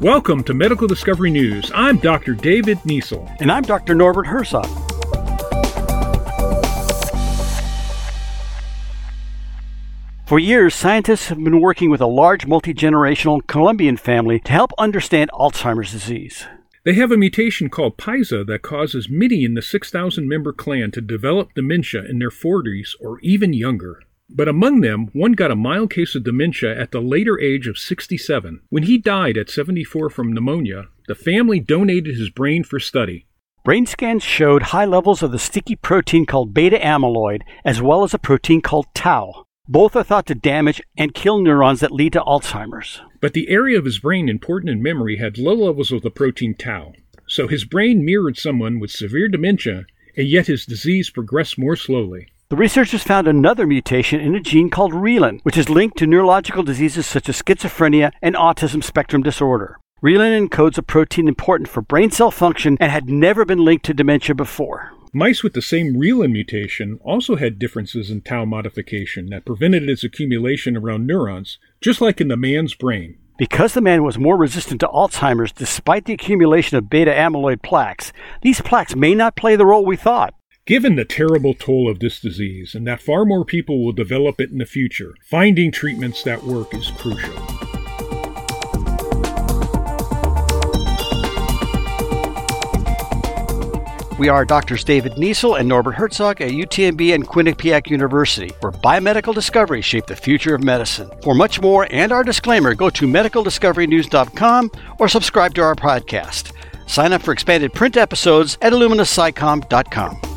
Welcome to Medical Discovery News. I'm Dr. David Niesel. And I'm Dr. Norbert Herzog. For years, scientists have been working with a large multi generational Colombian family to help understand Alzheimer's disease. They have a mutation called Paisa that causes many in the 6,000 member clan to develop dementia in their 40s or even younger. But among them, one got a mild case of dementia at the later age of 67. When he died at 74 from pneumonia, the family donated his brain for study. Brain scans showed high levels of the sticky protein called beta amyloid, as well as a protein called tau. Both are thought to damage and kill neurons that lead to Alzheimer's. But the area of his brain important in memory had low levels of the protein tau. So his brain mirrored someone with severe dementia, and yet his disease progressed more slowly. The researchers found another mutation in a gene called reelin, which is linked to neurological diseases such as schizophrenia and autism spectrum disorder. Reelin encodes a protein important for brain cell function and had never been linked to dementia before. Mice with the same reelin mutation also had differences in tau modification that prevented its accumulation around neurons, just like in the man's brain. Because the man was more resistant to Alzheimer's despite the accumulation of beta amyloid plaques, these plaques may not play the role we thought. Given the terrible toll of this disease and that far more people will develop it in the future, finding treatments that work is crucial. We are Doctors David Niesel and Norbert Herzog at UTMB and Quinnipiac University, where biomedical discoveries shape the future of medicine. For much more and our disclaimer, go to medicaldiscoverynews.com or subscribe to our podcast. Sign up for expanded print episodes at illuminascicom.com.